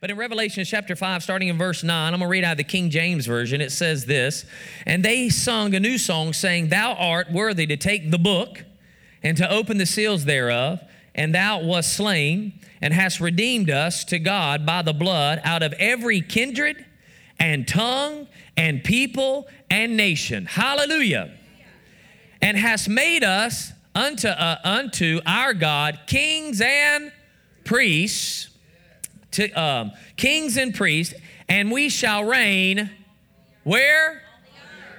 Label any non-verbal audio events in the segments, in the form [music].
But in Revelation chapter 5, starting in verse 9, I'm going to read out the King James Version. It says this And they sung a new song, saying, Thou art worthy to take the book and to open the seals thereof, and thou wast slain and hast redeemed us to God by the blood out of every kindred and tongue and people and nation. Hallelujah. And hast made us unto, uh, unto our God kings and priests, to, um, kings and priests, and we shall reign where?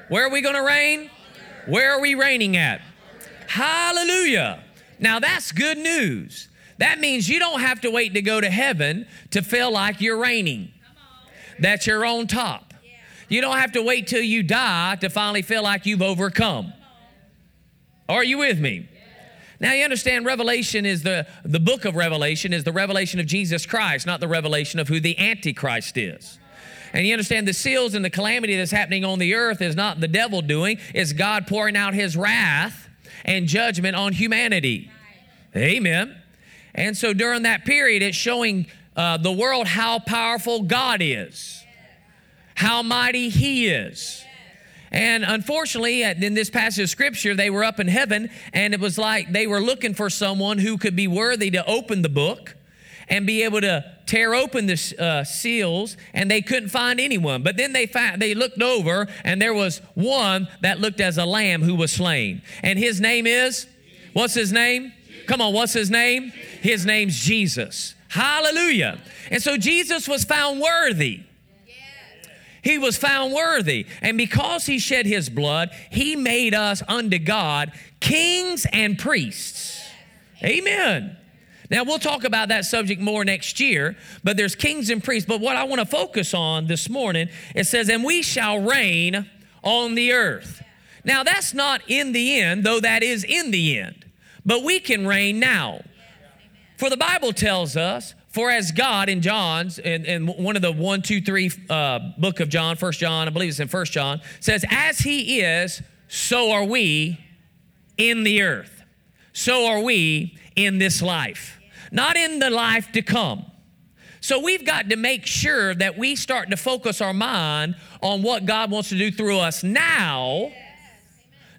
Where are we going to reign? Where are we reigning at? Hallelujah. Now that's good news. That means you don't have to wait to go to heaven to feel like you're reigning, that you're on top. You don't have to wait till you die to finally feel like you've overcome. Are you with me? Now you understand Revelation is the the book of Revelation is the revelation of Jesus Christ, not the revelation of who the antichrist is. And you understand the seals and the calamity that's happening on the earth is not the devil doing, it's God pouring out his wrath and judgment on humanity. Amen. And so during that period, it's showing uh, the world how powerful God is, how mighty He is. And unfortunately, in this passage of scripture, they were up in heaven, and it was like they were looking for someone who could be worthy to open the book and be able to tear open the uh, seals, and they couldn't find anyone. But then they found, they looked over, and there was one that looked as a lamb who was slain, and his name is, what's his name? Come on, what's his name? His name's Jesus. Hallelujah. And so Jesus was found worthy. He was found worthy. And because he shed his blood, he made us unto God kings and priests. Amen. Now, we'll talk about that subject more next year, but there's kings and priests. But what I want to focus on this morning, it says, and we shall reign on the earth. Now, that's not in the end, though that is in the end, but we can reign now. For the Bible tells us, for as God in John's, in, in one of the one, two, three uh, book of John, First John, I believe it's in First John, says, as he is, so are we in the earth. So are we in this life, not in the life to come. So we've got to make sure that we start to focus our mind on what God wants to do through us now,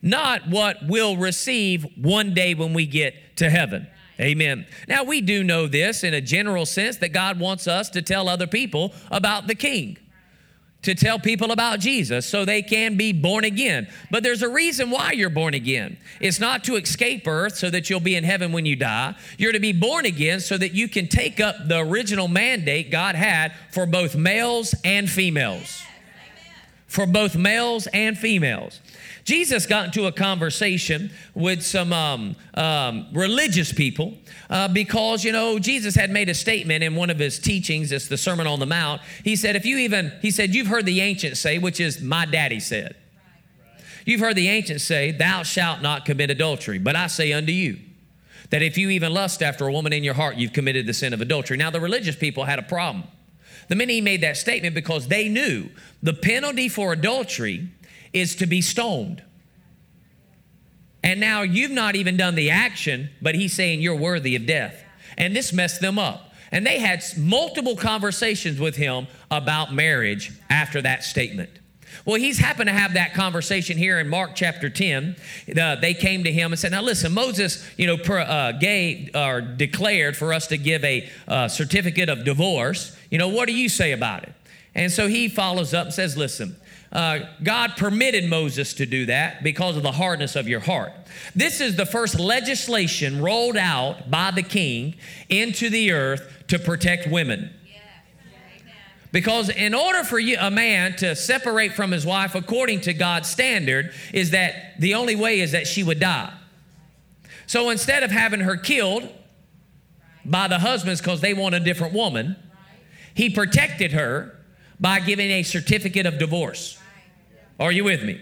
not what we'll receive one day when we get to heaven. Amen. Now, we do know this in a general sense that God wants us to tell other people about the King, to tell people about Jesus so they can be born again. But there's a reason why you're born again. It's not to escape earth so that you'll be in heaven when you die. You're to be born again so that you can take up the original mandate God had for both males and females. For both males and females. Jesus got into a conversation with some um, um, religious people uh, because, you know, Jesus had made a statement in one of his teachings, it's the Sermon on the Mount. He said, if you even, he said, you've heard the ancients say, which is my daddy said. You've heard the ancients say, Thou shalt not commit adultery. But I say unto you, that if you even lust after a woman in your heart, you've committed the sin of adultery. Now, the religious people had a problem. The minute he made that statement, because they knew the penalty for adultery is to be stoned. And now you've not even done the action, but he's saying you're worthy of death. And this messed them up. And they had multiple conversations with him about marriage after that statement. Well, he's happened to have that conversation here in Mark chapter 10. Uh, they came to him and said, Now listen, Moses, you know, per, uh, gave or declared for us to give a uh, certificate of divorce. You know, what do you say about it? And so he follows up and says, Listen, uh, God permitted Moses to do that because of the hardness of your heart. This is the first legislation rolled out by the king into the earth to protect women. Because in order for you, a man to separate from his wife according to God's standard, is that the only way is that she would die. So instead of having her killed by the husbands because they want a different woman, he protected her by giving a certificate of divorce. Are you with me?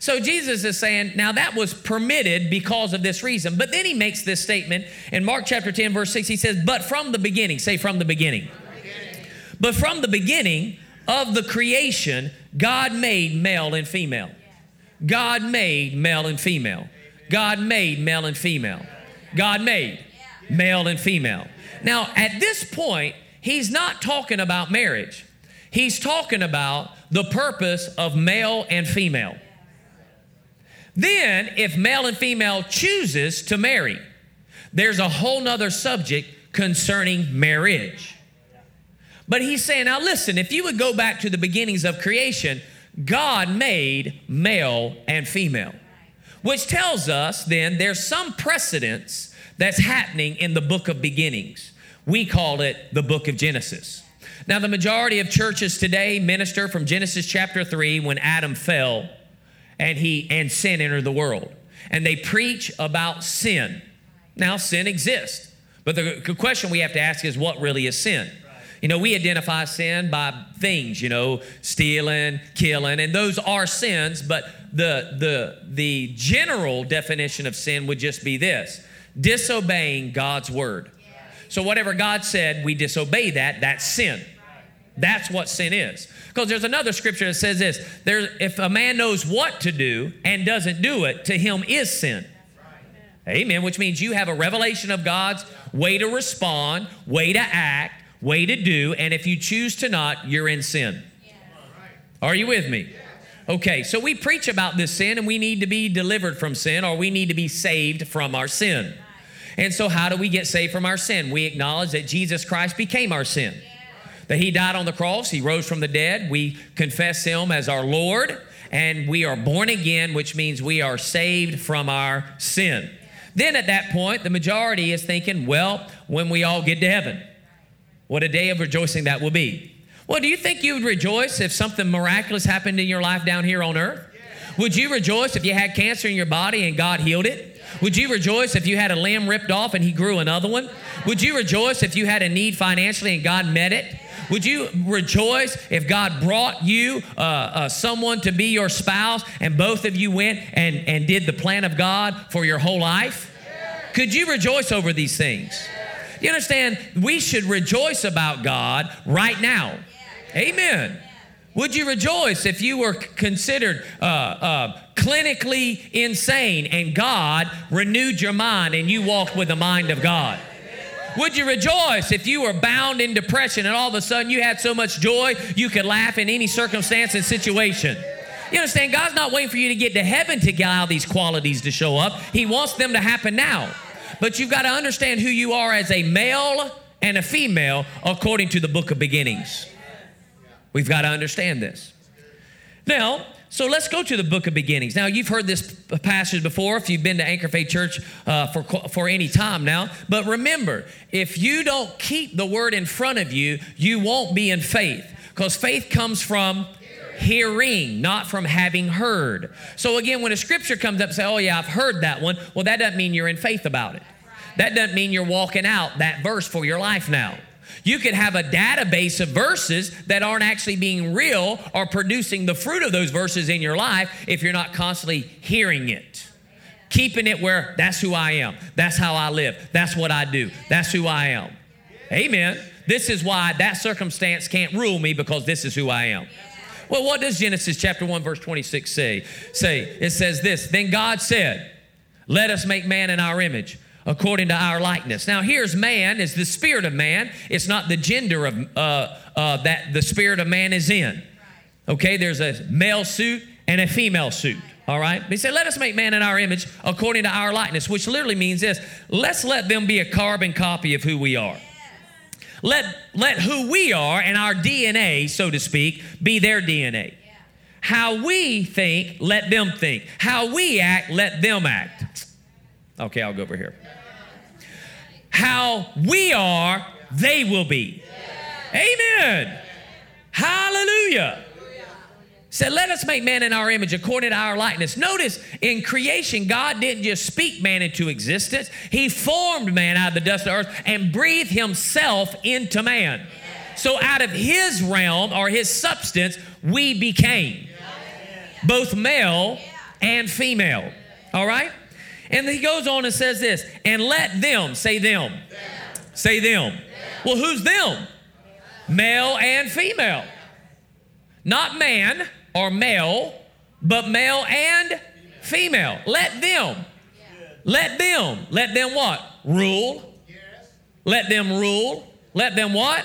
So Jesus is saying, now that was permitted because of this reason. But then he makes this statement in Mark chapter 10, verse 6. He says, But from the beginning, say from the beginning. But from the beginning of the creation, God made male and female. God made male and female. God made male and female. God made male and female. Now, at this point, he's not talking about marriage. He's talking about the purpose of male and female. Then, if male and female chooses to marry, there's a whole nother subject concerning marriage. But he's saying, now listen, if you would go back to the beginnings of creation, God made male and female, which tells us then there's some precedence that's happening in the book of beginnings. We call it the book of Genesis. Now, the majority of churches today minister from Genesis chapter 3 when Adam fell and he and sin entered the world. And they preach about sin. Now, sin exists. But the question we have to ask is what really is sin? You know, we identify sin by things, you know, stealing, killing, and those are sins, but the the the general definition of sin would just be this: disobeying God's word. So whatever God said, we disobey that, that's sin. That's what sin is. Because there's another scripture that says this there, if a man knows what to do and doesn't do it, to him is sin. Amen. Which means you have a revelation of God's way to respond, way to act, way to do, and if you choose to not, you're in sin. Are you with me? Okay, so we preach about this sin and we need to be delivered from sin or we need to be saved from our sin. And so, how do we get saved from our sin? We acknowledge that Jesus Christ became our sin, that He died on the cross, He rose from the dead. We confess Him as our Lord, and we are born again, which means we are saved from our sin. Then at that point, the majority is thinking, well, when we all get to heaven, what a day of rejoicing that will be. Well, do you think you would rejoice if something miraculous happened in your life down here on earth? Would you rejoice if you had cancer in your body and God healed it? Would you rejoice if you had a limb ripped off and He grew another one? Would you rejoice if you had a need financially and God met it? Would you rejoice if God brought you uh, uh, someone to be your spouse and both of you went and, and did the plan of God for your whole life? Could you rejoice over these things? You understand? We should rejoice about God right now. Amen. Would you rejoice if you were considered uh, uh, clinically insane and God renewed your mind and you walked with the mind of God? Would you rejoice if you were bound in depression and all of a sudden you had so much joy you could laugh in any circumstance and situation? You understand? God's not waiting for you to get to heaven to allow these qualities to show up. He wants them to happen now. But you've got to understand who you are as a male and a female according to the book of beginnings. We've got to understand this. Now, so let's go to the book of beginnings. Now, you've heard this passage before if you've been to Anchor Faith Church uh, for, for any time now. But remember, if you don't keep the word in front of you, you won't be in faith because faith comes from hearing, not from having heard. So again, when a scripture comes up say, "Oh yeah, I've heard that one," well, that doesn't mean you're in faith about it. That doesn't mean you're walking out that verse for your life now. You could have a database of verses that aren't actually being real or producing the fruit of those verses in your life if you're not constantly hearing it. Keeping it where that's who I am, that's how I live, that's what I do, that's who I am. Amen. This is why that circumstance can't rule me because this is who I am. Well, what does Genesis chapter 1 verse 26 say? Say, it says this, then God said, "Let us make man in our image." According to our likeness. Now, here's man is the spirit of man. It's not the gender of uh, uh, that the spirit of man is in. Okay, there's a male suit and a female suit. All right. He said, "Let us make man in our image, according to our likeness," which literally means this: Let's let them be a carbon copy of who we are. Let, let who we are and our DNA, so to speak, be their DNA. How we think, let them think. How we act, let them act. Okay, I'll go over here. How we are, they will be. Amen. Hallelujah. Said, let us make man in our image according to our likeness. Notice in creation, God didn't just speak man into existence, He formed man out of the dust of the earth and breathed Himself into man. So out of His realm or His substance, we became both male and female. All right? And he goes on and says this, and let them, say them, them. say them. them. Well, who's them? Male and female. Not man or male, but male and female. Let them. Let them. Let them what? Rule. Let them rule. Let them what?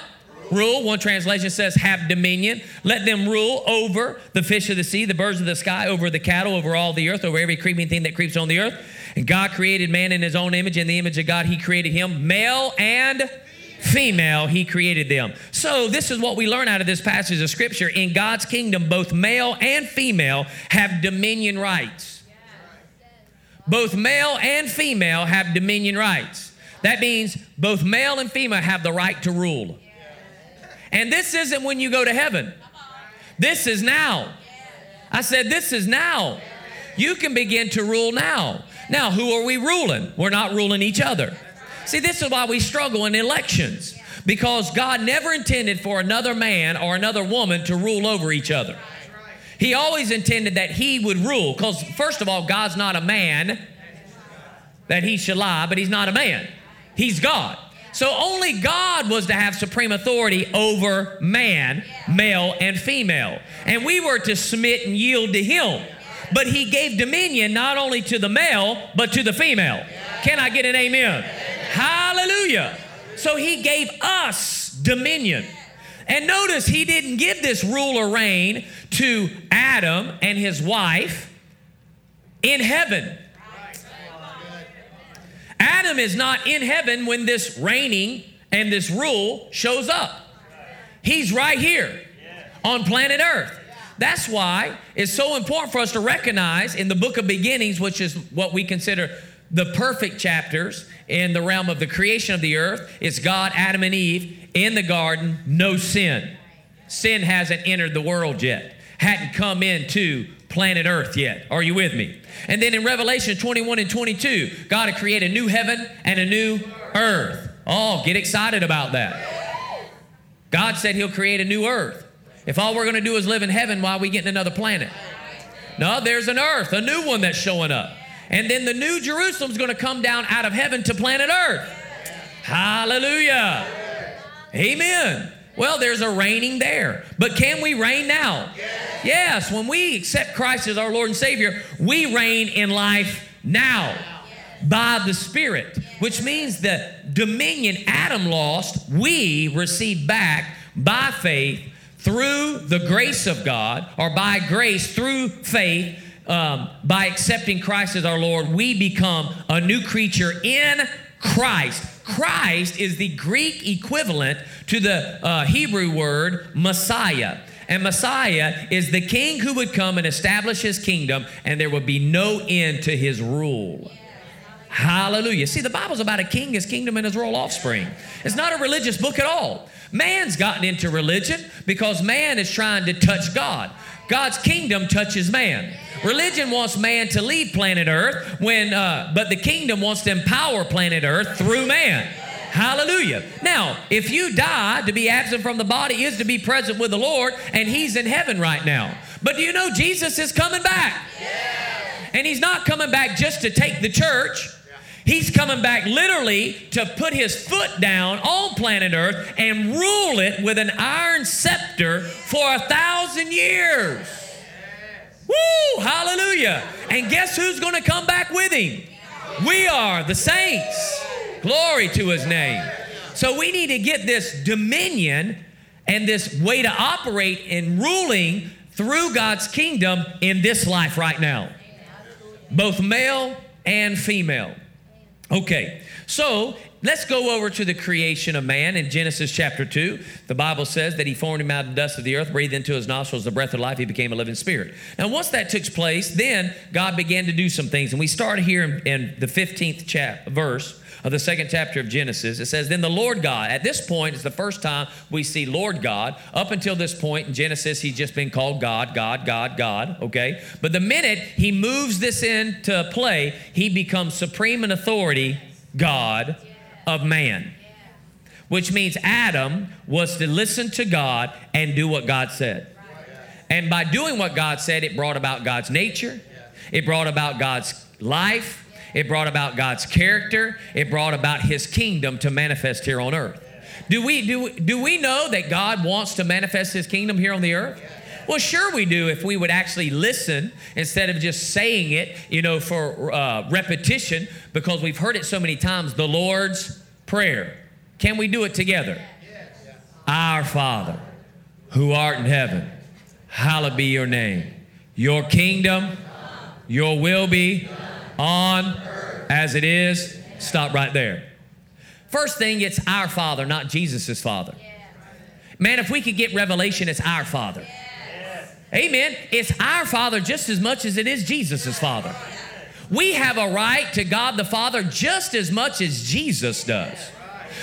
Rule. One translation says, have dominion. Let them rule over the fish of the sea, the birds of the sky, over the cattle, over all the earth, over every creeping thing that creeps on the earth. And God created man in his own image. In the image of God, he created him. Male and female, he created them. So, this is what we learn out of this passage of scripture. In God's kingdom, both male and female have dominion rights. Both male and female have dominion rights. That means both male and female have the right to rule. And this isn't when you go to heaven, this is now. I said, This is now. You can begin to rule now. Now, who are we ruling? We're not ruling each other. See, this is why we struggle in elections because God never intended for another man or another woman to rule over each other. He always intended that he would rule because, first of all, God's not a man that he should lie, but he's not a man. He's God. So only God was to have supreme authority over man, male and female. And we were to submit and yield to him. But he gave dominion not only to the male, but to the female. Can I get an amen? Hallelujah. So he gave us dominion. And notice he didn't give this rule or reign to Adam and his wife in heaven. Adam is not in heaven when this reigning and this rule shows up. He's right here on planet Earth. That's why it's so important for us to recognize in the book of beginnings, which is what we consider the perfect chapters in the realm of the creation of the earth, it's God, Adam, and Eve in the garden, no sin. Sin hasn't entered the world yet, hadn't come into planet Earth yet. Are you with me? And then in Revelation 21 and 22, God had created a new heaven and a new earth. Oh, get excited about that. God said He'll create a new earth. If all we're going to do is live in heaven, why are we getting another planet? No, there's an earth, a new one that's showing up. And then the new Jerusalem's going to come down out of heaven to planet earth. Hallelujah. Amen. Well, there's a reigning there. But can we reign now? Yes. yes. When we accept Christ as our Lord and Savior, we reign in life now by the Spirit, which means the dominion Adam lost, we receive back by faith through the grace of God, or by grace through faith. Um, by accepting Christ as our Lord, we become a new creature in Christ. Christ is the Greek equivalent to the uh, Hebrew word Messiah. And Messiah is the king who would come and establish his kingdom, and there would be no end to his rule. Hallelujah. See, the Bible's about a king, his kingdom, and his royal offspring. It's not a religious book at all. Man's gotten into religion because man is trying to touch God. God's kingdom touches man. Religion wants man to leave planet Earth, when, uh, but the kingdom wants to empower planet Earth through man. Hallelujah. Now, if you die, to be absent from the body is to be present with the Lord, and He's in heaven right now. But do you know Jesus is coming back? And He's not coming back just to take the church. He's coming back literally to put his foot down on planet Earth and rule it with an iron scepter for a thousand years. Woo! Hallelujah. And guess who's going to come back with him? We are the saints. Glory to his name. So we need to get this dominion and this way to operate in ruling through God's kingdom in this life right now. Both male and female. Okay, so let's go over to the creation of man in Genesis chapter 2. The Bible says that he formed him out of the dust of the earth, breathed into his nostrils the breath of life, he became a living spirit. Now, once that took place, then God began to do some things. And we start here in, in the 15th chap- verse of the second chapter of Genesis. It says, Then the Lord God, at this point, it's the first time we see Lord God. Up until this point in Genesis, he's just been called God, God, God, God, okay? But the minute he moves this into play, he becomes supreme in authority, God of man. Which means Adam was to listen to God and do what God said. And by doing what God said, it brought about God's nature, it brought about God's life, it brought about God's character. It brought about His kingdom to manifest here on earth. Do we, do, do we know that God wants to manifest His kingdom here on the earth? Well, sure we do if we would actually listen instead of just saying it, you know, for uh, repetition because we've heard it so many times the Lord's Prayer. Can we do it together? Our Father, who art in heaven, hallowed be your name. Your kingdom, your will be on as it is. Stop right there. First thing, it's our Father, not Jesus' Father. Man, if we could get revelation, it's our Father. Amen. It's our Father just as much as it is Jesus' Father. We have a right to God the Father just as much as Jesus does.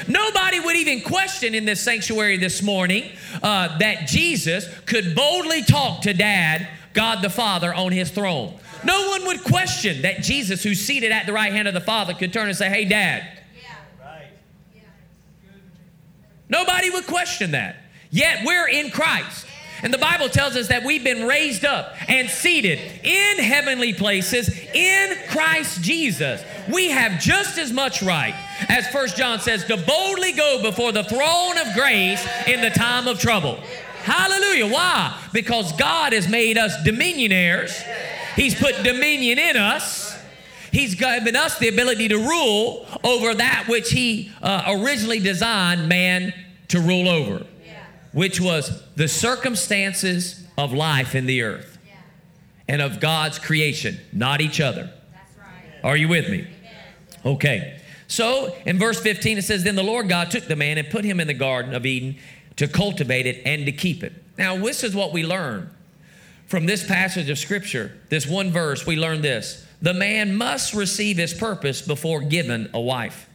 Nobody would even question in this sanctuary this morning uh, that Jesus could boldly talk to Dad, God the Father, on his throne. No one would question that Jesus, who's seated at the right hand of the Father, could turn and say, Hey, Dad. Nobody would question that. Yet we're in Christ. And the Bible tells us that we've been raised up and seated in heavenly places in Christ Jesus. We have just as much right, as First John says, to boldly go before the throne of grace in the time of trouble. Hallelujah. Why? Because God has made us dominionaires. He's put dominion in us. He's given us the ability to rule over that which He uh, originally designed man to rule over which was the circumstances of life in the earth and of God's creation, not each other. Are you with me? Okay. So in verse 15, it says, Then the Lord God took the man and put him in the Garden of Eden to cultivate it and to keep it. Now, this is what we learn from this passage of Scripture, this one verse, we learn this. The man must receive his purpose before given a wife.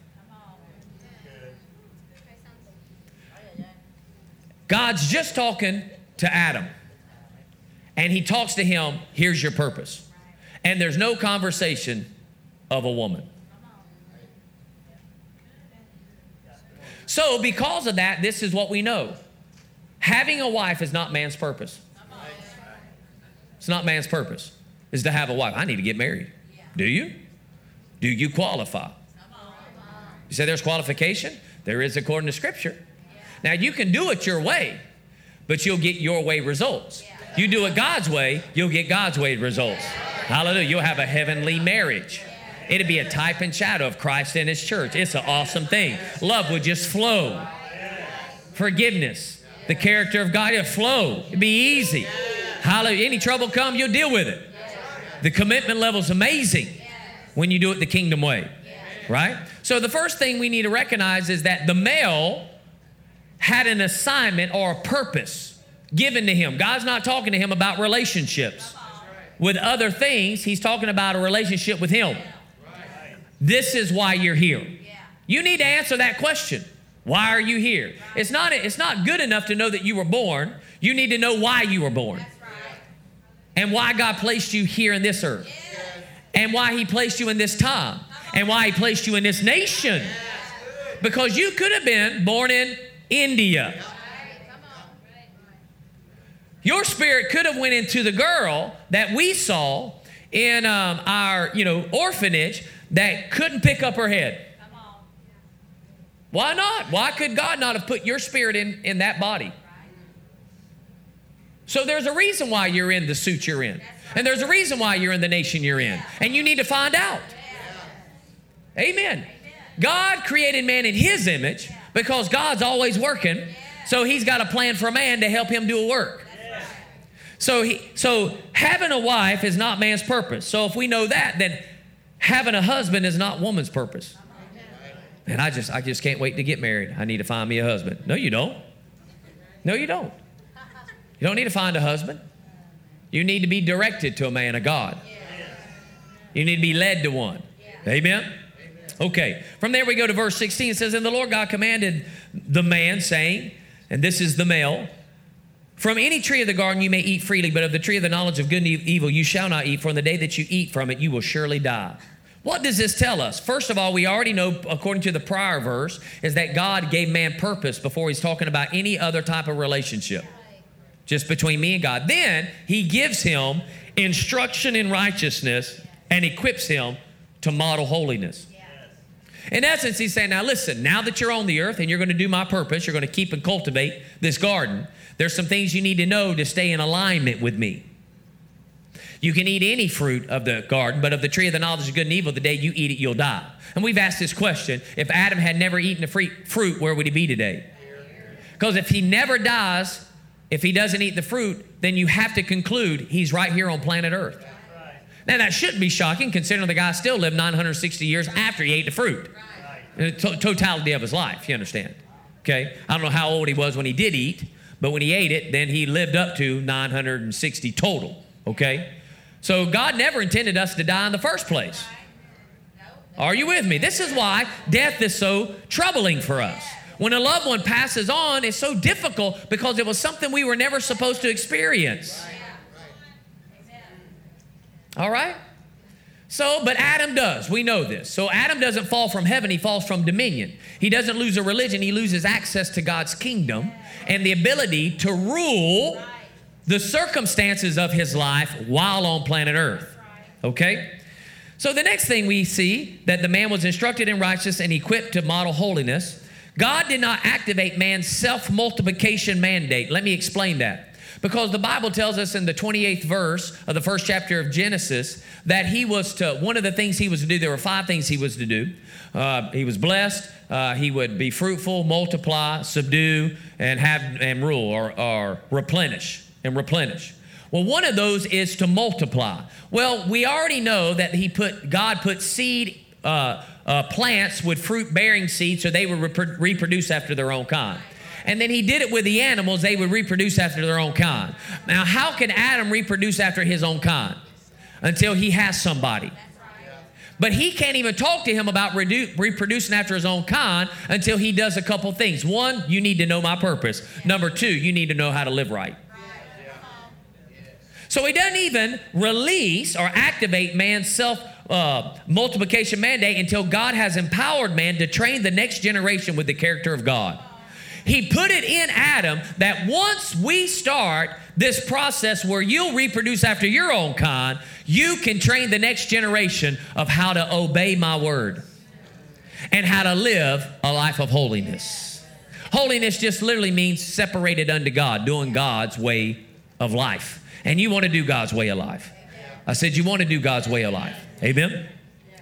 God's just talking to Adam. And he talks to him, here's your purpose. And there's no conversation of a woman. So, because of that, this is what we know having a wife is not man's purpose. It's not man's purpose, is to have a wife. I need to get married. Do you? Do you qualify? You say there's qualification? There is according to Scripture. Now, you can do it your way, but you'll get your way results. You do it God's way, you'll get God's way results. Hallelujah. You'll have a heavenly marriage. It'd be a type and shadow of Christ and His church. It's an awesome thing. Love would just flow. Forgiveness, the character of God, it'll flow. It'd be easy. Hallelujah. Any trouble come, you'll deal with it. The commitment level is amazing when you do it the kingdom way, right? So the first thing we need to recognize is that the male had an assignment or a purpose given to him. God's not talking to him about relationships with other things, He's talking about a relationship with Him. This is why you're here. You need to answer that question. Why are you here? It's not, it's not good enough to know that you were born. You need to know why you were born and why God placed you here in this earth and why He placed you in this time and why He placed you in this nation. Because you could have been born in India. Your spirit could have went into the girl that we saw in um, our, you know, orphanage that couldn't pick up her head. Why not? Why could God not have put your spirit in, in that body? So there's a reason why you're in the suit you're in. And there's a reason why you're in the nation you're in. And you need to find out. Amen. God created man in his image because God's always working. So he's got a plan for a man to help him do a work. So he, so having a wife is not man's purpose. So if we know that, then having a husband is not woman's purpose. And I just I just can't wait to get married. I need to find me a husband. No, you don't. No, you don't. You don't need to find a husband. You need to be directed to a man of God. You need to be led to one. Amen. Okay, from there we go to verse 16. It says, And the Lord God commanded the man, saying, and this is the male, from any tree of the garden you may eat freely, but of the tree of the knowledge of good and evil you shall not eat, for in the day that you eat from it you will surely die. What does this tell us? First of all, we already know, according to the prior verse, is that God gave man purpose before he's talking about any other type of relationship, just between me and God. Then he gives him instruction in righteousness and equips him to model holiness. In essence, he's saying, now listen, now that you're on the earth and you're going to do my purpose, you're going to keep and cultivate this garden, there's some things you need to know to stay in alignment with me. You can eat any fruit of the garden, but of the tree of the knowledge of good and evil, the day you eat it, you'll die. And we've asked this question if Adam had never eaten a fruit, where would he be today? Because if he never dies, if he doesn't eat the fruit, then you have to conclude he's right here on planet Earth. Now, that shouldn't be shocking considering the guy still lived 960 years after he ate the fruit. The uh, to- totality of his life, you understand? Okay? I don't know how old he was when he did eat, but when he ate it, then he lived up to 960 total. Okay? So God never intended us to die in the first place. Are you with me? This is why death is so troubling for us. When a loved one passes on, it's so difficult because it was something we were never supposed to experience. All right? So, but Adam does. We know this. So, Adam doesn't fall from heaven, he falls from dominion. He doesn't lose a religion, he loses access to God's kingdom and the ability to rule the circumstances of his life while on planet Earth. Okay? So, the next thing we see that the man was instructed in righteousness and equipped to model holiness. God did not activate man's self multiplication mandate. Let me explain that. Because the Bible tells us in the 28th verse of the first chapter of Genesis that he was to, one of the things he was to do, there were five things he was to do. Uh, he was blessed, uh, he would be fruitful, multiply, subdue, and have and rule or, or replenish and replenish. Well, one of those is to multiply. Well, we already know that he put God put seed uh, uh, plants with fruit bearing seed so they would rep- reproduce after their own kind. And then he did it with the animals, they would reproduce after their own kind. Now, how can Adam reproduce after his own kind? Until he has somebody. But he can't even talk to him about redu- reproducing after his own kind until he does a couple things. One, you need to know my purpose. Number two, you need to know how to live right. So he doesn't even release or activate man's self uh, multiplication mandate until God has empowered man to train the next generation with the character of God. He put it in Adam that once we start this process where you'll reproduce after your own kind, you can train the next generation of how to obey my word and how to live a life of holiness. Holiness just literally means separated unto God, doing God's way of life. And you want to do God's way of life. I said, You want to do God's way of life. Amen.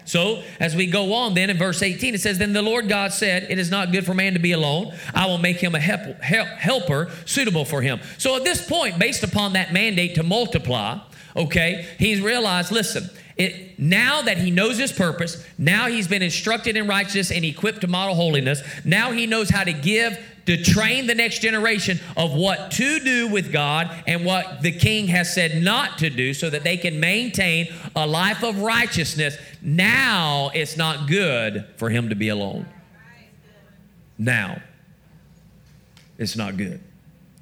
So, as we go on, then in verse 18, it says, Then the Lord God said, It is not good for man to be alone. I will make him a help, helper suitable for him. So, at this point, based upon that mandate to multiply, okay, he's realized, listen, it, now that he knows his purpose, now he's been instructed in righteousness and equipped to model holiness, now he knows how to give, to train the next generation of what to do with God and what the king has said not to do so that they can maintain a life of righteousness. Now it's not good for him to be alone. Now it's not good.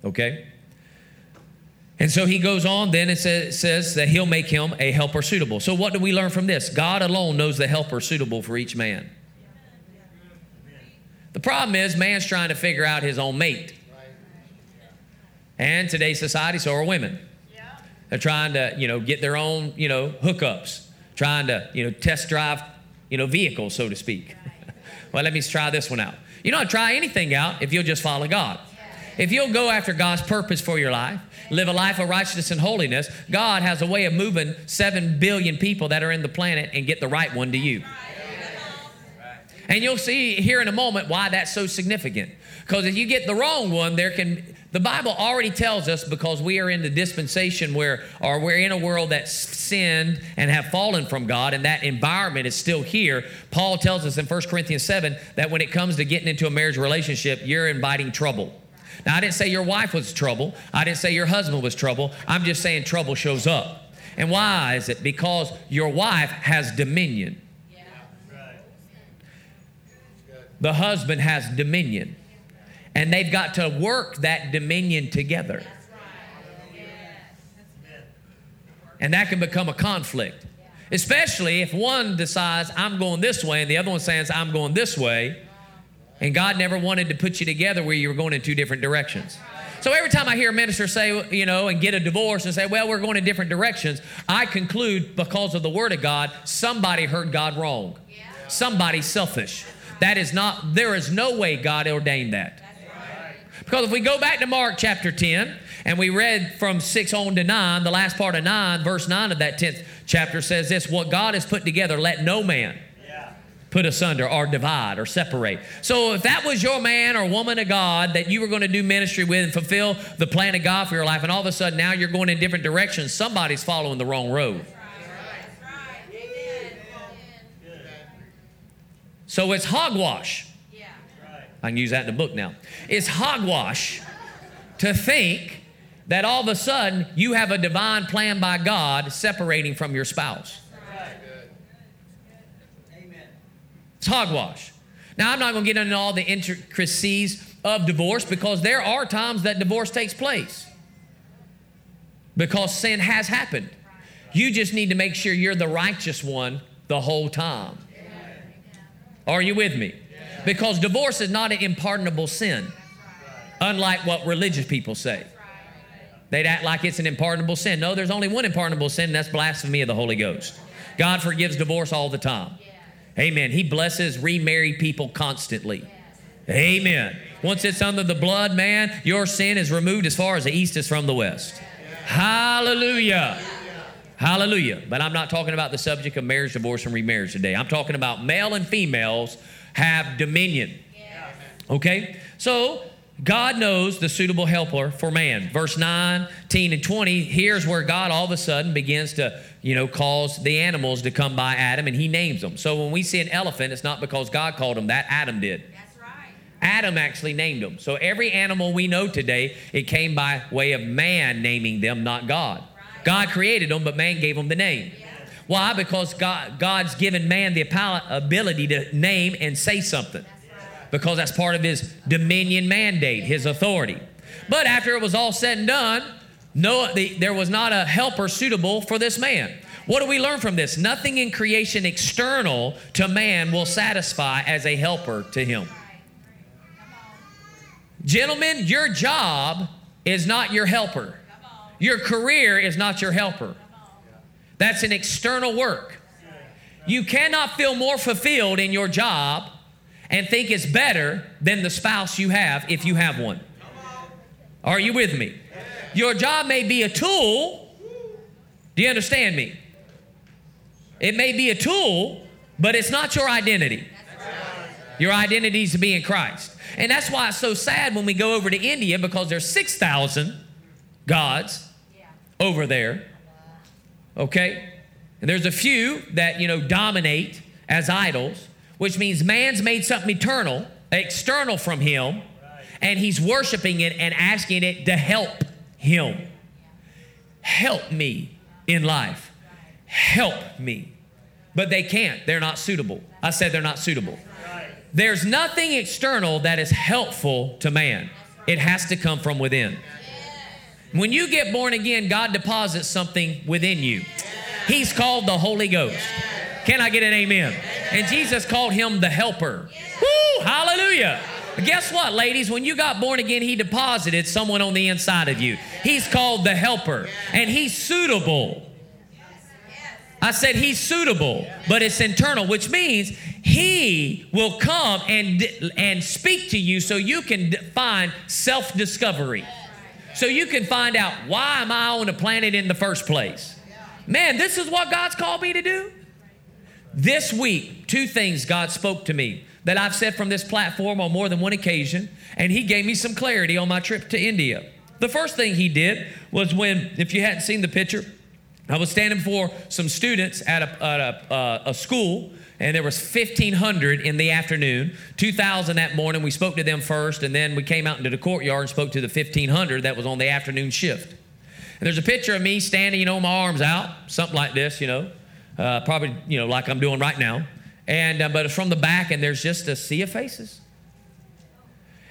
Okay? And so he goes on, then it says, says, that he'll make him a helper suitable. So, what do we learn from this? God alone knows the helper suitable for each man. The problem is, man's trying to figure out his own mate. And today's society, so are women. They're trying to, you know, get their own, you know, hookups, trying to, you know, test drive, you know, vehicles, so to speak. [laughs] well, let me try this one out. You don't try anything out if you'll just follow God. If you'll go after God's purpose for your life, live a life of righteousness and holiness, God has a way of moving 7 billion people that are in the planet and get the right one to you. And you'll see here in a moment why that's so significant. Because if you get the wrong one, there can the Bible already tells us because we are in the dispensation where or we're in a world that's sinned and have fallen from God and that environment is still here. Paul tells us in 1 Corinthians 7 that when it comes to getting into a marriage relationship, you're inviting trouble. Now, I didn't say your wife was trouble. I didn't say your husband was trouble. I'm just saying trouble shows up. And why is it? Because your wife has dominion. The husband has dominion. And they've got to work that dominion together. And that can become a conflict. Especially if one decides, I'm going this way, and the other one says, I'm going this way. And God never wanted to put you together where you were going in two different directions. So every time I hear a minister say, you know, and get a divorce and say, well, we're going in different directions, I conclude because of the word of God, somebody heard God wrong. Somebody's selfish. That is not, there is no way God ordained that. Because if we go back to Mark chapter 10, and we read from 6 on to 9, the last part of 9, verse 9 of that 10th chapter says this What God has put together, let no man put asunder or divide or separate. So if that was your man or woman of God that you were going to do ministry with and fulfill the plan of God for your life, and all of a sudden now you're going in different directions, somebody's following the wrong road. So it's hogwash. I can use that in the book now. It's hogwash to think that all of a sudden you have a divine plan by God separating from your spouse. It's hogwash. Now, I'm not going to get into all the intricacies of divorce because there are times that divorce takes place because sin has happened. You just need to make sure you're the righteous one the whole time. Are you with me? Because divorce is not an unpardonable sin, unlike what religious people say. They'd act like it's an unpardonable sin. No, there's only one unpardonable sin, and that's blasphemy of the Holy Ghost. God forgives divorce all the time. Amen. He blesses remarried people constantly. Amen. Once it's under the blood, man, your sin is removed as far as the east is from the west. Hallelujah. Hallelujah. But I'm not talking about the subject of marriage, divorce, and remarriage today. I'm talking about male and females have dominion. Okay? So, God knows the suitable helper for man. Verse 19 and 20, here's where God all of a sudden begins to, you know, cause the animals to come by Adam and he names them. So when we see an elephant, it's not because God called them that, Adam did. That's right. Adam actually named them. So every animal we know today, it came by way of man naming them, not God. God created them, but man gave them the name. Why? Because God, God's given man the ability to name and say something because that's part of his dominion mandate, his authority. But after it was all said and done, no, the, there was not a helper suitable for this man. What do we learn from this? Nothing in creation external to man will satisfy as a helper to him. Gentlemen, your job is not your helper. Your career is not your helper. That's an external work. You cannot feel more fulfilled in your job and think it's better than the spouse you have if you have one. Are you with me? Your job may be a tool. Do you understand me? It may be a tool, but it's not your identity. Your identity is to be in Christ. And that's why it's so sad when we go over to India because there's 6,000 gods over there. Okay? And there's a few that, you know, dominate as idols which means man's made something eternal, external from him, and he's worshiping it and asking it to help him. Help me in life. Help me. But they can't. They're not suitable. I said they're not suitable. There's nothing external that is helpful to man, it has to come from within. When you get born again, God deposits something within you. He's called the Holy Ghost. Can I get an amen? And Jesus called him the helper. Woo, hallelujah. Guess what, ladies? When you got born again, He deposited someone on the inside of you. He's called the helper, and He's suitable. I said He's suitable, but it's internal, which means He will come and, and speak to you so you can find self discovery. So you can find out why am I on the planet in the first place? Man, this is what God's called me to do. This week, two things God spoke to me that I've said from this platform on more than one occasion, and He gave me some clarity on my trip to India. The first thing He did was when, if you hadn't seen the picture, I was standing before some students at a, at a, uh, a school, and there was 1,500 in the afternoon, 2,000 that morning. We spoke to them first, and then we came out into the courtyard and spoke to the 1,500 that was on the afternoon shift. And there's a picture of me standing, you know, my arms out, something like this, you know, uh, probably, you know, like I'm doing right now. And, uh, but it's from the back, and there's just a sea of faces.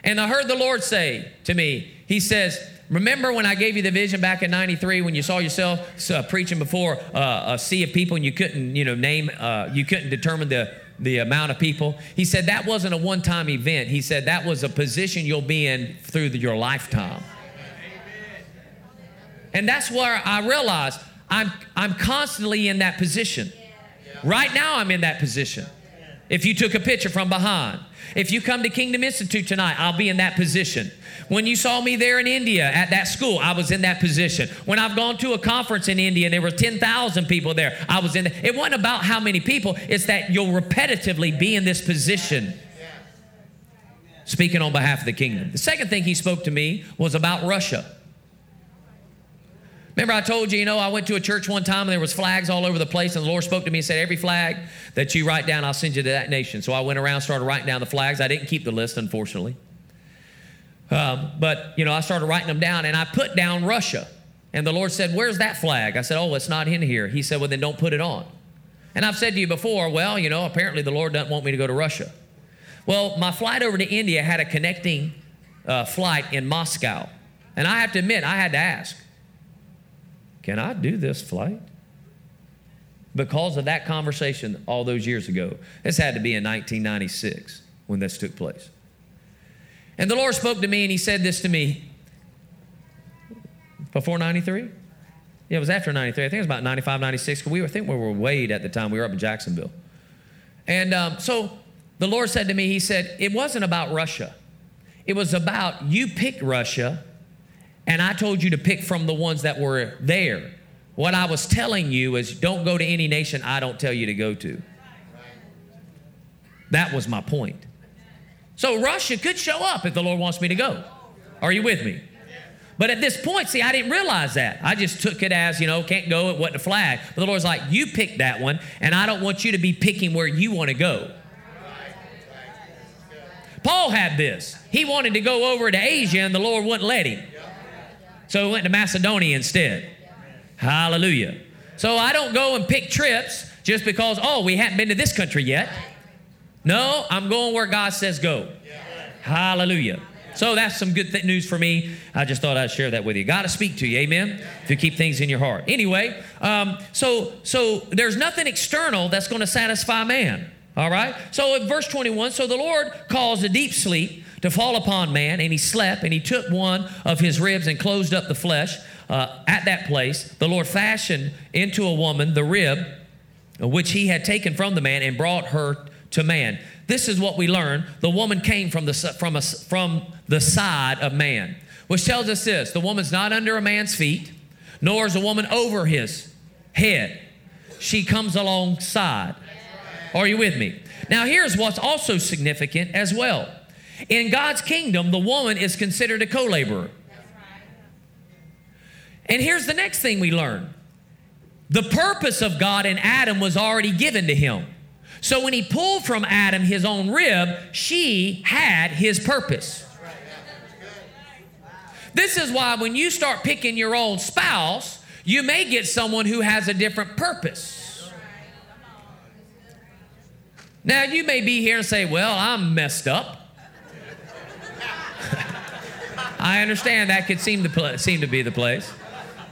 And I heard the Lord say to me, He says, Remember when I gave you the vision back in 93 when you saw yourself uh, preaching before uh, a sea of people and you couldn't, you know, name, uh, you couldn't determine the, the amount of people? He said that wasn't a one time event. He said that was a position you'll be in through the, your lifetime. And that's where I realized I'm, I'm constantly in that position. Right now, I'm in that position. If you took a picture from behind. If you come to Kingdom Institute tonight, I'll be in that position. When you saw me there in India at that school, I was in that position. When I've gone to a conference in India and there were 10,000 people there, I was in It wasn't about how many people, it's that you'll repetitively be in this position. Speaking on behalf of the kingdom. The second thing he spoke to me was about Russia. Remember, I told you, you know, I went to a church one time and there was flags all over the place, and the Lord spoke to me and said, Every flag that you write down, I'll send you to that nation. So I went around, started writing down the flags. I didn't keep the list, unfortunately. Um, but, you know, I started writing them down, and I put down Russia. And the Lord said, Where's that flag? I said, Oh, it's not in here. He said, Well, then don't put it on. And I've said to you before, well, you know, apparently the Lord doesn't want me to go to Russia. Well, my flight over to India had a connecting uh, flight in Moscow. And I have to admit, I had to ask, can I do this flight? Because of that conversation all those years ago. This had to be in 1996 when this took place. And the Lord spoke to me and He said this to me before 93? Yeah, it was after 93. I think it was about 95, 96. We were, I think we were Wade at the time. We were up in Jacksonville. And um, so the Lord said to me, He said, it wasn't about Russia. It was about you pick Russia and I told you to pick from the ones that were there. What I was telling you is don't go to any nation I don't tell you to go to. That was my point. So Russia could show up if the Lord wants me to go. Are you with me? But at this point, see, I didn't realize that. I just took it as, you know, can't go, it wasn't a flag. But the Lord's like, you pick that one, and I don't want you to be picking where you want to go. Paul had this. He wanted to go over to Asia, and the Lord wouldn't let him. So we went to Macedonia instead. Hallelujah. So I don't go and pick trips just because, oh, we haven't been to this country yet. No, I'm going where God says go. Hallelujah. So that's some good th- news for me. I just thought I'd share that with you. God to speak to you, amen. If you keep things in your heart. Anyway, um, so so there's nothing external that's going to satisfy man. All right. So in verse 21, so the Lord caused a deep sleep to fall upon man, and he slept, and he took one of his ribs and closed up the flesh uh, at that place. The Lord fashioned into a woman the rib which he had taken from the man and brought her to man. This is what we learn. The woman came from the, from, a, from the side of man, which tells us this the woman's not under a man's feet, nor is a woman over his head. She comes alongside. Are you with me? Now, here's what's also significant as well. In God's kingdom, the woman is considered a co laborer. And here's the next thing we learn the purpose of God in Adam was already given to him. So when he pulled from Adam his own rib, she had his purpose. This is why when you start picking your own spouse, you may get someone who has a different purpose. Now, you may be here and say, Well, I'm messed up. I understand that could seem to, seem to be the place.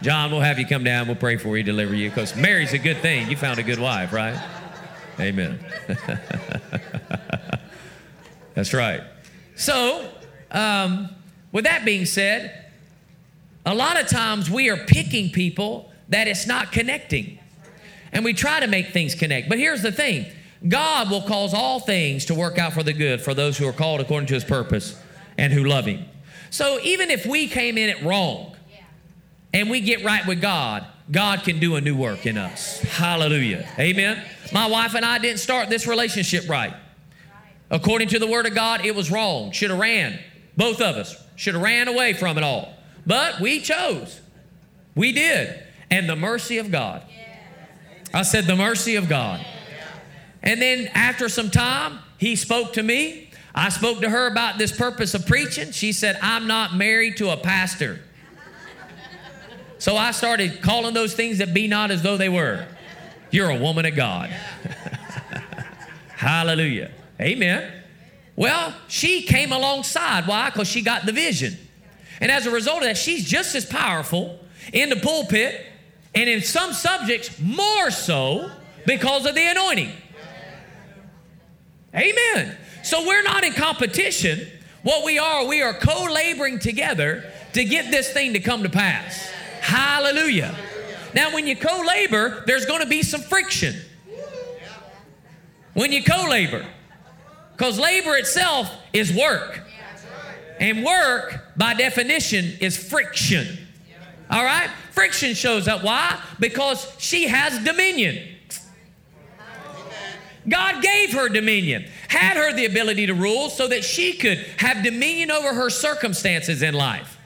John, we'll have you come down. We'll pray for you, deliver you, because Mary's a good thing. You found a good wife, right? Amen. [laughs] That's right. So, um, with that being said, a lot of times we are picking people that it's not connecting. And we try to make things connect. But here's the thing God will cause all things to work out for the good for those who are called according to his purpose and who love him. So even if we came in it wrong and we get right with God, God can do a new work in us. Hallelujah. Amen. My wife and I didn't start this relationship right. According to the word of God, it was wrong. Should have ran. Both of us should have ran away from it all. But we chose. We did. And the mercy of God. I said, the mercy of God. And then after some time, he spoke to me. I spoke to her about this purpose of preaching. She said, I'm not married to a pastor. So I started calling those things that be not as though they were. You're a woman of God. [laughs] Hallelujah. Amen. Well, she came alongside. Why? Because she got the vision. And as a result of that, she's just as powerful in the pulpit and in some subjects more so because of the anointing. Amen. So we're not in competition. What we are, we are co laboring together to get this thing to come to pass. Hallelujah. Now, when you co labor, there's going to be some friction. when you co labor. Because labor itself is work. And work, by definition, is friction. All right? Friction shows up. Why? Because she has dominion. God gave her dominion, had her the ability to rule so that she could have dominion over her circumstances in life.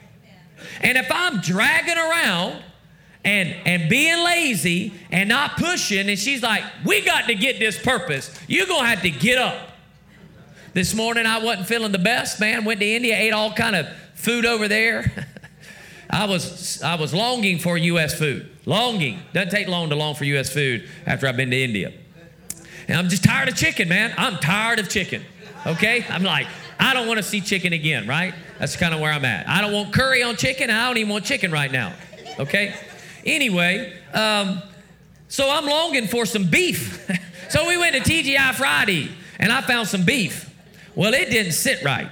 And if I'm dragging around and, and being lazy and not pushing, and she's like, we got to get this purpose, you're going to have to get up. This morning I wasn't feeling the best, man. Went to India, ate all kind of food over there. [laughs] I was I was longing for U.S. food. Longing. Doesn't take long to long for U.S. food after I've been to India. And I'm just tired of chicken, man. I'm tired of chicken. Okay? I'm like, I don't want to see chicken again, right? That's kind of where I'm at. I don't want curry on chicken. I don't even want chicken right now. Okay? Anyway, um, so I'm longing for some beef. [laughs] so we went to TGI Friday and I found some beef. Well, it didn't sit right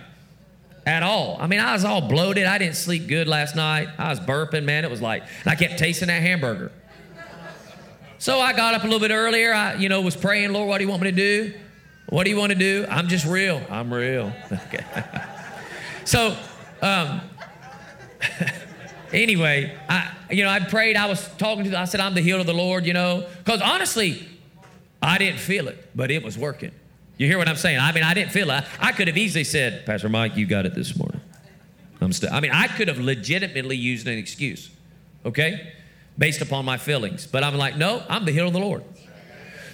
at all. I mean, I was all bloated. I didn't sleep good last night. I was burping, man. It was like, I kept tasting that hamburger. So I got up a little bit earlier. I, you know, was praying, Lord, what do you want me to do? What do you want to do? I'm just real. I'm real. [laughs] Okay. so, um, [laughs] anyway, I, you know, I prayed. I was talking to. I said, I'm the healed of the Lord. You know, because honestly, I didn't feel it, but it was working. You hear what I'm saying? I mean, I didn't feel it. I could have easily said, Pastor Mike, you got it this morning. I'm still. I mean, I could have legitimately used an excuse. Okay based upon my feelings. But I'm like, no, I'm the healed of the Lord.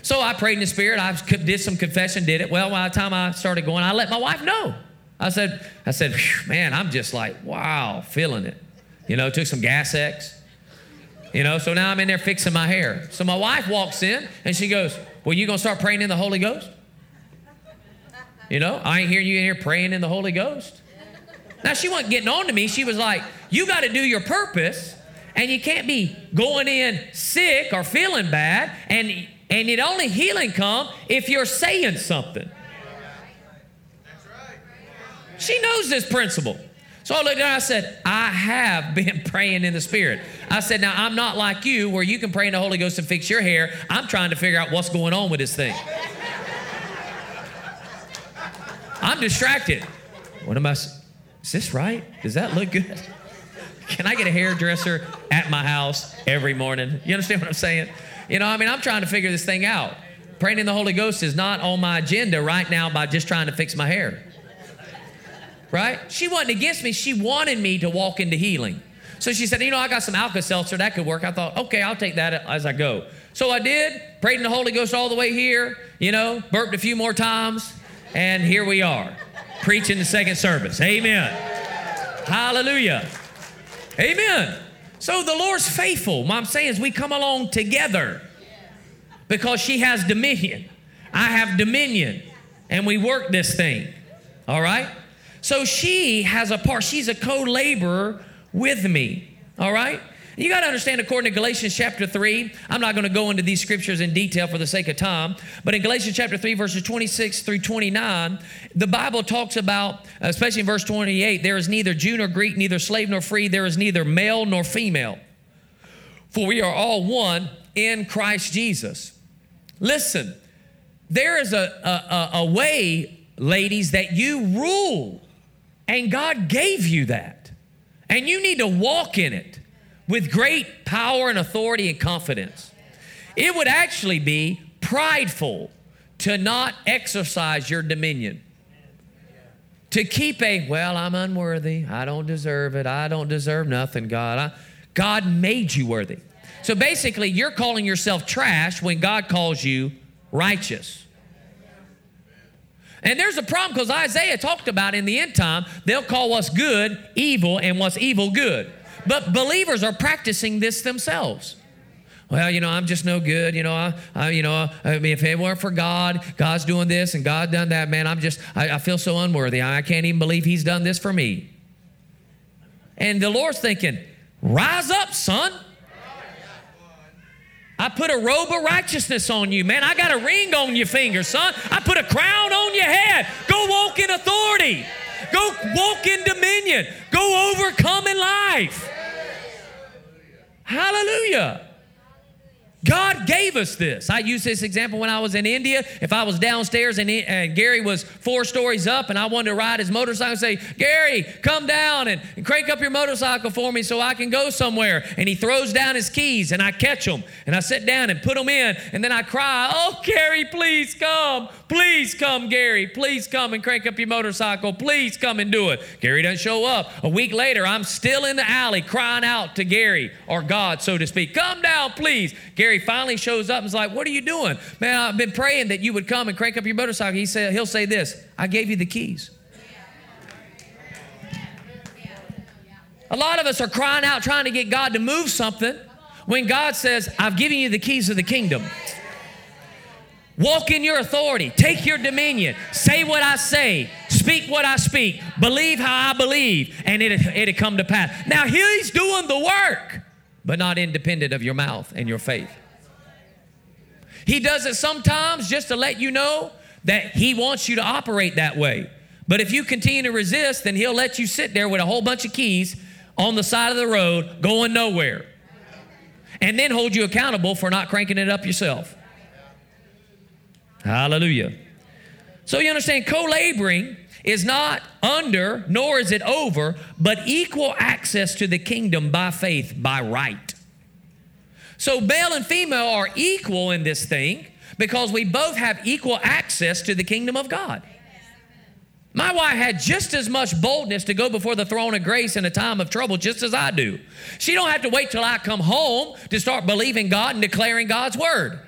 So I prayed in the Spirit. I did some confession, did it. Well, by the time I started going, I let my wife know. I said, I said, man, I'm just like, wow, feeling it. You know, took some Gas X. You know, so now I'm in there fixing my hair. So my wife walks in and she goes, Well, you gonna start praying in the Holy Ghost? You know, I ain't hearing you in here praying in the Holy Ghost. Now she wasn't getting on to me. She was like, You got to do your purpose and you can't be going in sick or feeling bad, and, and it only healing come if you're saying something. She knows this principle. So I looked at her I said, I have [laughs] been praying in the Spirit. I said, Now I'm not like you where you can pray in the Holy Ghost and fix your hair. I'm trying to figure out what's going on with this thing. I'm distracted. What am I? Is this right? Does that look good? Can I get a hairdresser at my house every morning? You understand what I'm saying? You know, I mean, I'm trying to figure this thing out. Praying in the Holy Ghost is not on my agenda right now by just trying to fix my hair. Right? She wasn't against me. She wanted me to walk into healing. So she said, You know, I got some Alka Seltzer. That could work. I thought, Okay, I'll take that as I go. So I did. Prayed in the Holy Ghost all the way here. You know, burped a few more times. And here we are, preaching the second service. Amen. Hallelujah. Amen. So the Lord's faithful. What I'm saying is we come along together because she has dominion. I have dominion. And we work this thing. All right? So she has a part. She's a co laborer with me. All right? You got to understand, according to Galatians chapter 3, I'm not going to go into these scriptures in detail for the sake of time, but in Galatians chapter 3, verses 26 through 29, the Bible talks about, especially in verse 28, there is neither Jew nor Greek, neither slave nor free, there is neither male nor female, for we are all one in Christ Jesus. Listen, there is a, a, a way, ladies, that you rule, and God gave you that, and you need to walk in it with great power and authority and confidence. It would actually be prideful to not exercise your dominion. To keep a, well, I'm unworthy. I don't deserve it. I don't deserve nothing, God. I, God made you worthy. So basically, you're calling yourself trash when God calls you righteous. And there's a problem because Isaiah talked about in the end time, they'll call what's good evil and what's evil good. But believers are practicing this themselves. Well, you know, I'm just no good. You know, I, I, you know, I mean, if it weren't for God, God's doing this and God done that, man, I'm just, I, I feel so unworthy. I, I can't even believe He's done this for me. And the Lord's thinking, rise up, son. I put a robe of righteousness on you, man. I got a ring on your finger, son. I put a crown on your head. Go walk in authority. Go walk in dominion. Go overcome in life. Hallelujah. God gave us this. I used this example when I was in India. If I was downstairs and, and Gary was four stories up and I wanted to ride his motorcycle and say, Gary, come down and, and crank up your motorcycle for me so I can go somewhere. And he throws down his keys and I catch them and I sit down and put them in and then I cry, Oh, Gary, please come. Please come, Gary. Please come and crank up your motorcycle. Please come and do it. Gary doesn't show up. A week later, I'm still in the alley crying out to Gary or God, so to speak. Come down, please. Gary finally shows up and is like, What are you doing? Man, I've been praying that you would come and crank up your motorcycle. He said, He'll say this I gave you the keys. A lot of us are crying out trying to get God to move something when God says, I've given you the keys of the kingdom. Walk in your authority. Take your dominion. Say what I say. Speak what I speak. Believe how I believe. And it, it'll come to pass. Now, He's doing the work, but not independent of your mouth and your faith. He does it sometimes just to let you know that He wants you to operate that way. But if you continue to resist, then He'll let you sit there with a whole bunch of keys on the side of the road going nowhere. And then hold you accountable for not cranking it up yourself. Hallelujah. So you understand, co laboring is not under, nor is it over, but equal access to the kingdom by faith, by right. So male and female are equal in this thing because we both have equal access to the kingdom of God. My wife had just as much boldness to go before the throne of grace in a time of trouble just as I do. She don't have to wait till I come home to start believing God and declaring God's word.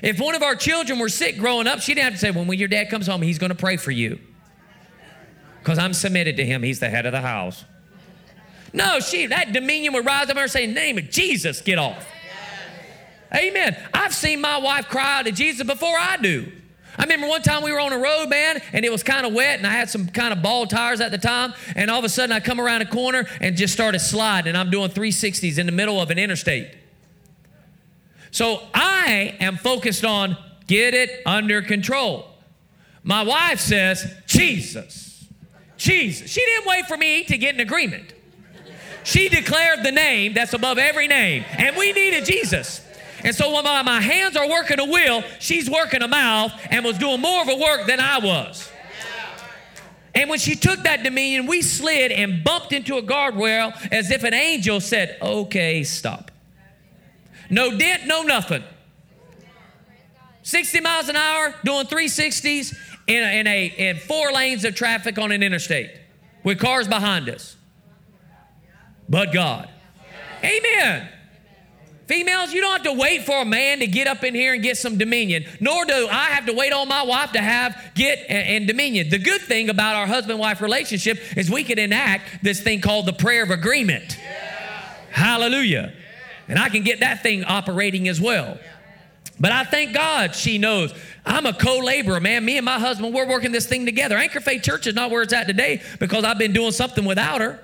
If one of our children were sick growing up, she didn't have to say, well, when your dad comes home, he's going to pray for you. Because I'm submitted to him. He's the head of the house. No, she, that dominion would rise up and say, name of Jesus, get off. Amen. I've seen my wife cry out to Jesus before I do. I remember one time we were on a road, man, and it was kind of wet, and I had some kind of ball tires at the time, and all of a sudden I come around a corner and just started sliding, and I'm doing 360s in the middle of an interstate. So I am focused on get it under control. My wife says, Jesus, Jesus. She didn't wait for me to get an agreement. She declared the name that's above every name, and we needed Jesus. And so when my, hands are working a wheel, she's working a mouth and was doing more of a work than I was. And when she took that dominion, we slid and bumped into a guardrail as if an angel said, Okay, stop. No dent, no nothing. 60 miles an hour, doing 360s in, a, in, a, in four lanes of traffic on an interstate with cars behind us. But God. Amen. Females, you don't have to wait for a man to get up in here and get some dominion, nor do I have to wait on my wife to have get and, and dominion. The good thing about our husband wife relationship is we can enact this thing called the prayer of agreement. Yeah. Hallelujah. And I can get that thing operating as well. But I thank God she knows I'm a co laborer, man. Me and my husband, we're working this thing together. Anchor Faith Church is not where it's at today because I've been doing something without her.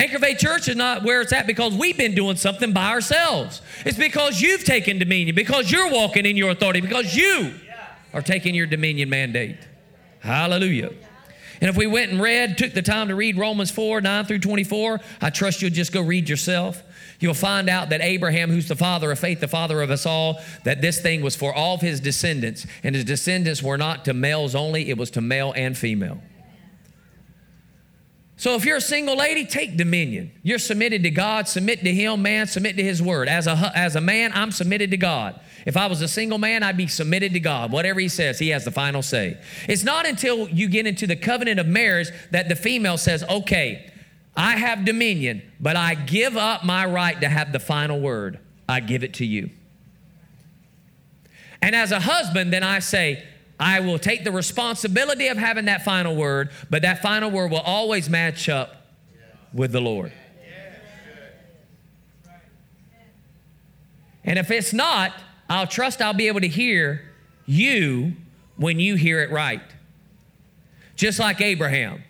Anchor Faith Church is not where it's at because we've been doing something by ourselves. It's because you've taken dominion, because you're walking in your authority, because you are taking your dominion mandate. Hallelujah. And if we went and read, took the time to read Romans 4 9 through 24, I trust you'll just go read yourself. You'll find out that Abraham, who's the father of faith, the father of us all, that this thing was for all of his descendants. And his descendants were not to males only, it was to male and female. So if you're a single lady, take dominion. You're submitted to God, submit to Him, man, submit to His word. As a, as a man, I'm submitted to God. If I was a single man, I'd be submitted to God. Whatever He says, He has the final say. It's not until you get into the covenant of marriage that the female says, okay, I have dominion, but I give up my right to have the final word. I give it to you. And as a husband, then I say, I will take the responsibility of having that final word, but that final word will always match up with the Lord. And if it's not, I'll trust I'll be able to hear you when you hear it right. Just like Abraham.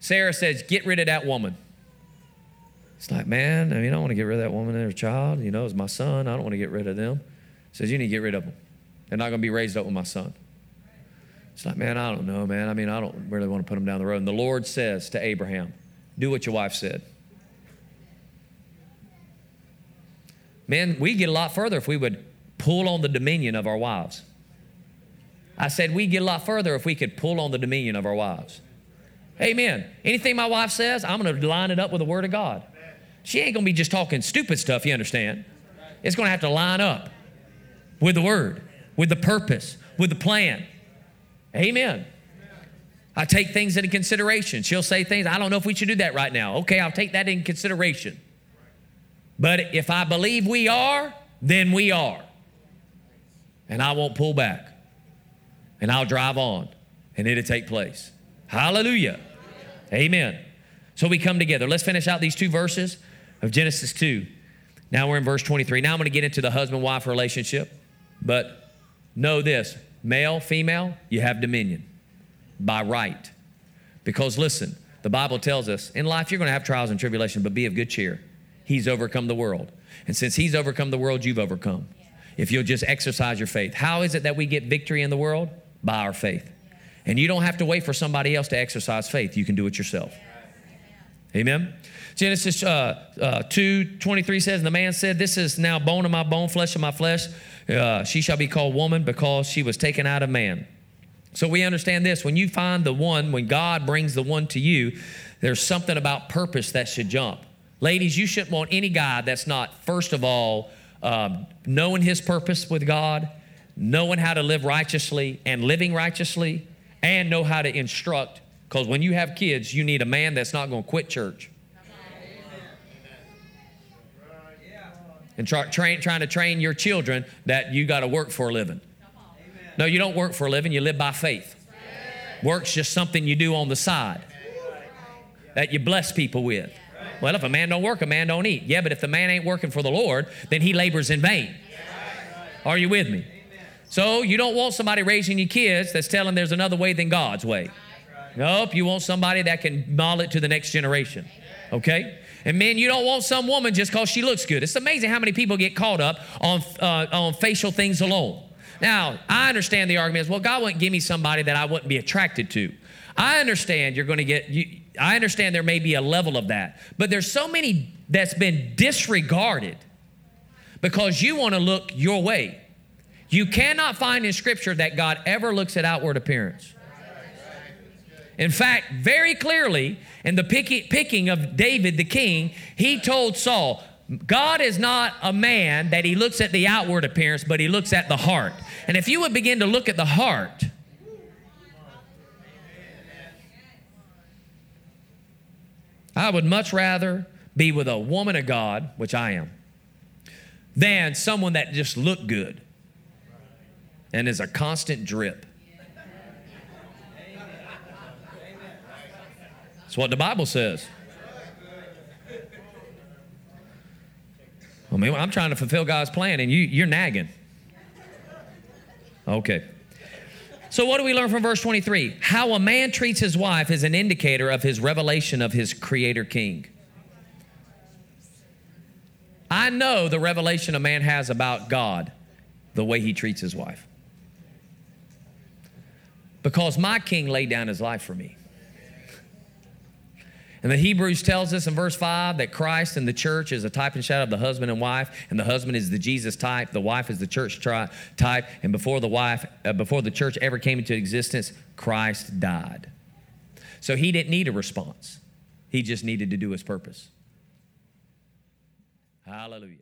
Sarah says, Get rid of that woman. It's like, man, I mean, I don't want to get rid of that woman and her child. You know, it's my son. I don't want to get rid of them. He says, You need to get rid of them. They're not going to be raised up with my son. It's like, man, I don't know, man. I mean, I don't really want to put them down the road. And the Lord says to Abraham, Do what your wife said. Man, we get a lot further if we would pull on the dominion of our wives. I said we get a lot further if we could pull on the dominion of our wives. Amen. Anything my wife says, I'm going to line it up with the Word of God. She ain't going to be just talking stupid stuff, you understand? It's going to have to line up with the Word, with the purpose, with the plan. Amen. I take things into consideration. She'll say things, I don't know if we should do that right now. Okay, I'll take that in consideration. But if I believe we are, then we are. And I won't pull back. And I'll drive on. And it'll take place. Hallelujah. Amen. So we come together. Let's finish out these two verses of Genesis 2. Now we're in verse 23. Now I'm going to get into the husband wife relationship. But know this male, female, you have dominion by right. Because listen, the Bible tells us in life you're going to have trials and tribulation, but be of good cheer. He's overcome the world. And since He's overcome the world, you've overcome. If you'll just exercise your faith. How is it that we get victory in the world? By our faith. And you don't have to wait for somebody else to exercise faith, you can do it yourself. Amen. Genesis uh, uh, 2 23 says, The man said, This is now bone of my bone, flesh of my flesh. Uh, she shall be called woman because she was taken out of man. So we understand this when you find the one, when God brings the one to you, there's something about purpose that should jump. Ladies, you shouldn't want any guy that's not, first of all, um, knowing his purpose with God, knowing how to live righteously and living righteously, and know how to instruct. Because when you have kids, you need a man that's not going to quit church. And try, train, trying to train your children that you got to work for a living. No, you don't work for a living, you live by faith. Work's just something you do on the side that you bless people with. Well, if a man don't work, a man don't eat. Yeah, but if the man ain't working for the Lord, then he labors in vain. Are you with me? So you don't want somebody raising your kids that's telling there's another way than God's way. Nope, you want somebody that can model it to the next generation. Okay? And men, you don't want some woman just because she looks good. It's amazing how many people get caught up on, uh, on facial things alone. Now, I understand the argument is, well, God wouldn't give me somebody that I wouldn't be attracted to. I understand you're going to get, you, I understand there may be a level of that, but there's so many that's been disregarded because you want to look your way. You cannot find in Scripture that God ever looks at outward appearance. In fact, very clearly, in the picking of David the king, he told Saul, God is not a man that he looks at the outward appearance, but he looks at the heart. And if you would begin to look at the heart, I would much rather be with a woman of God, which I am, than someone that just looked good and is a constant drip. That's what the Bible says. I mean, I'm trying to fulfill God's plan and you, you're nagging. Okay. So, what do we learn from verse 23? How a man treats his wife is an indicator of his revelation of his creator king. I know the revelation a man has about God, the way he treats his wife. Because my king laid down his life for me. And the Hebrews tells us in verse 5 that Christ and the church is a type and shadow of the husband and wife, and the husband is the Jesus type, the wife is the church tri- type, and before the wife, uh, before the church ever came into existence, Christ died. So he didn't need a response. He just needed to do his purpose. Hallelujah.